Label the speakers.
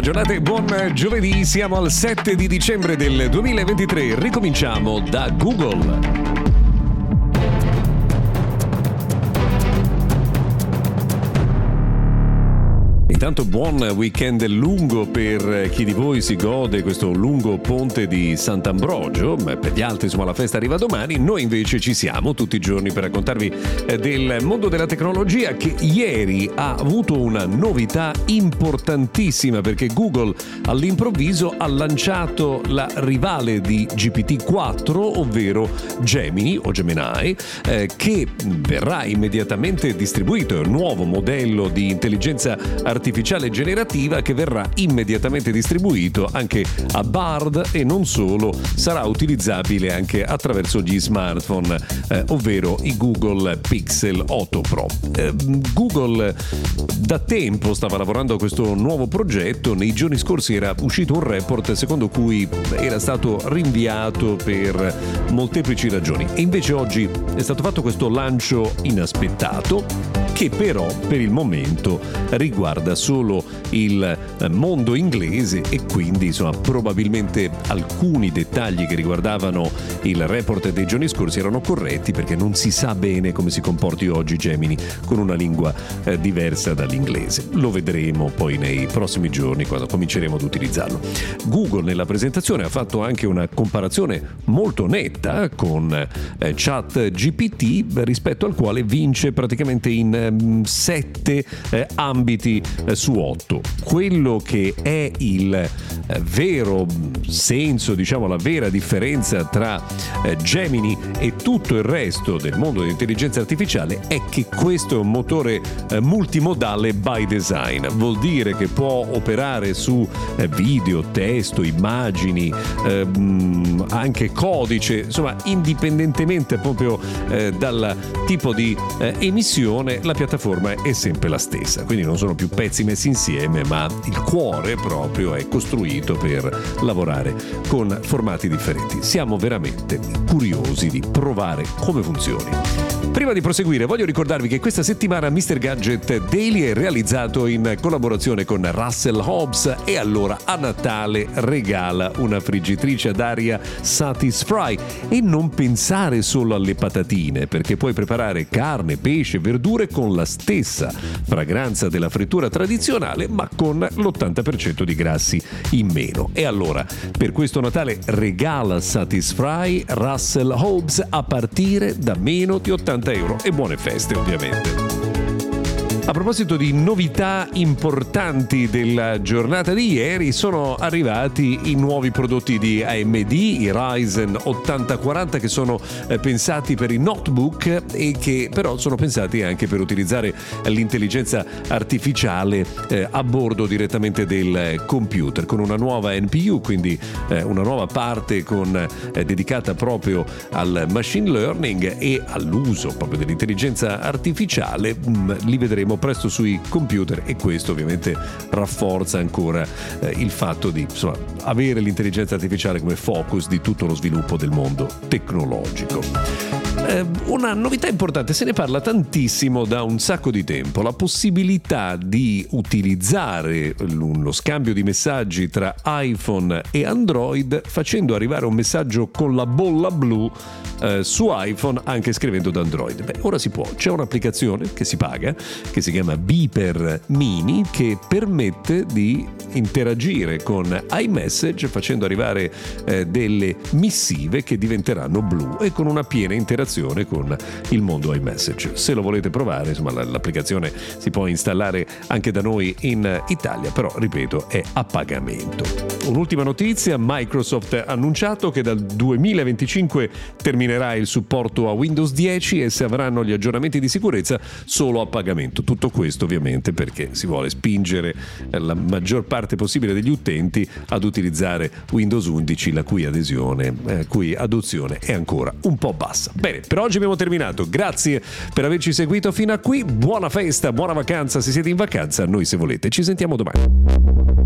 Speaker 1: Buona giornata e buon giovedì, siamo al 7 di dicembre del 2023, ricominciamo da Google. Intanto buon weekend lungo per chi di voi si gode questo lungo ponte di Sant'Ambrogio, per gli altri insomma la festa arriva domani, noi invece ci siamo tutti i giorni per raccontarvi eh, del mondo della tecnologia che ieri ha avuto una novità importantissima perché Google all'improvviso ha lanciato la rivale di GPT-4, ovvero Gemini o Gemini, eh, che verrà immediatamente distribuito, è un nuovo modello di intelligenza artificiale artificiale generativa che verrà immediatamente distribuito anche a Bard e non solo, sarà utilizzabile anche attraverso gli smartphone, eh, ovvero i Google Pixel 8 Pro. Eh, Google da tempo stava lavorando a questo nuovo progetto, nei giorni scorsi era uscito un report secondo cui era stato rinviato per molteplici ragioni e invece oggi è stato fatto questo lancio inaspettato che però per il momento riguarda solo il eh, mondo inglese e quindi insomma, probabilmente alcuni dettagli che riguardavano il report dei giorni scorsi erano corretti perché non si sa bene come si comporti oggi Gemini con una lingua eh, diversa dall'inglese. Lo vedremo poi nei prossimi giorni quando cominceremo ad utilizzarlo. Google nella presentazione ha fatto anche una comparazione molto netta con eh, Chat GPT rispetto al quale vince praticamente in Ehm, sette eh, ambiti eh, su otto. Quello che è il eh, vero senso, diciamo la vera differenza tra eh, Gemini e tutto il resto del mondo dell'intelligenza artificiale è che questo è un motore eh, multimodale by design. Vuol dire che può operare su eh, video, testo, immagini, ehm, anche codice, insomma, indipendentemente proprio dal tipo di emissione, la piattaforma è sempre la stessa, quindi non sono più pezzi messi insieme, ma il cuore proprio è costruito per lavorare con formati differenti. Siamo veramente curiosi di provare come funzioni. Prima di proseguire voglio ricordarvi che questa settimana Mr. Gadget Daily è realizzato in collaborazione con Russell Hobbs e allora a Natale regala una friggitrice ad aria Satisfry e non pensare solo alle patatine perché puoi preparare carne, pesce, verdure con la stessa fragranza della frittura tradizionale ma con l'80% di grassi in meno. E allora per questo Natale regala Satisfry Russell Hobbs a partire da meno di 80 80 euro e buone feste ovviamente. A proposito di novità importanti della giornata di ieri, sono arrivati i nuovi prodotti di AMD, i Ryzen 8040 che sono eh, pensati per i notebook e che però sono pensati anche per utilizzare l'intelligenza artificiale eh, a bordo direttamente del computer con una nuova NPU, quindi eh, una nuova parte con, dedicata proprio al machine learning e all'uso proprio dell'intelligenza artificiale. Mm, li vedremo presto sui computer e questo ovviamente rafforza ancora eh, il fatto di insomma, avere l'intelligenza artificiale come focus di tutto lo sviluppo del mondo tecnologico. Eh, una novità importante, se ne parla tantissimo da un sacco di tempo, la possibilità di utilizzare lo scambio di messaggi tra iPhone e Android facendo arrivare un messaggio con la bolla blu eh, su iPhone anche scrivendo da Android. Beh, ora si può, c'è un'applicazione che si paga, che si chiama Beeper Mini, che permette di interagire con iMessage facendo arrivare eh, delle missive che diventeranno blu e con una piena interazione con il mondo iMessage. Se lo volete provare, insomma, l'applicazione si può installare anche da noi in Italia, però ripeto, è a pagamento. Un'ultima notizia, Microsoft ha annunciato che dal 2025 terminerà il supporto a Windows 10 e si avranno gli aggiornamenti di sicurezza solo a pagamento. Tutto questo ovviamente perché si vuole spingere la maggior parte possibile degli utenti ad utilizzare Windows 11 la cui adesione, eh, cui adozione è ancora un po' bassa. Bene, per oggi abbiamo terminato. Grazie per averci seguito fino a qui. Buona festa, buona vacanza se siete in vacanza. Noi se volete ci sentiamo domani.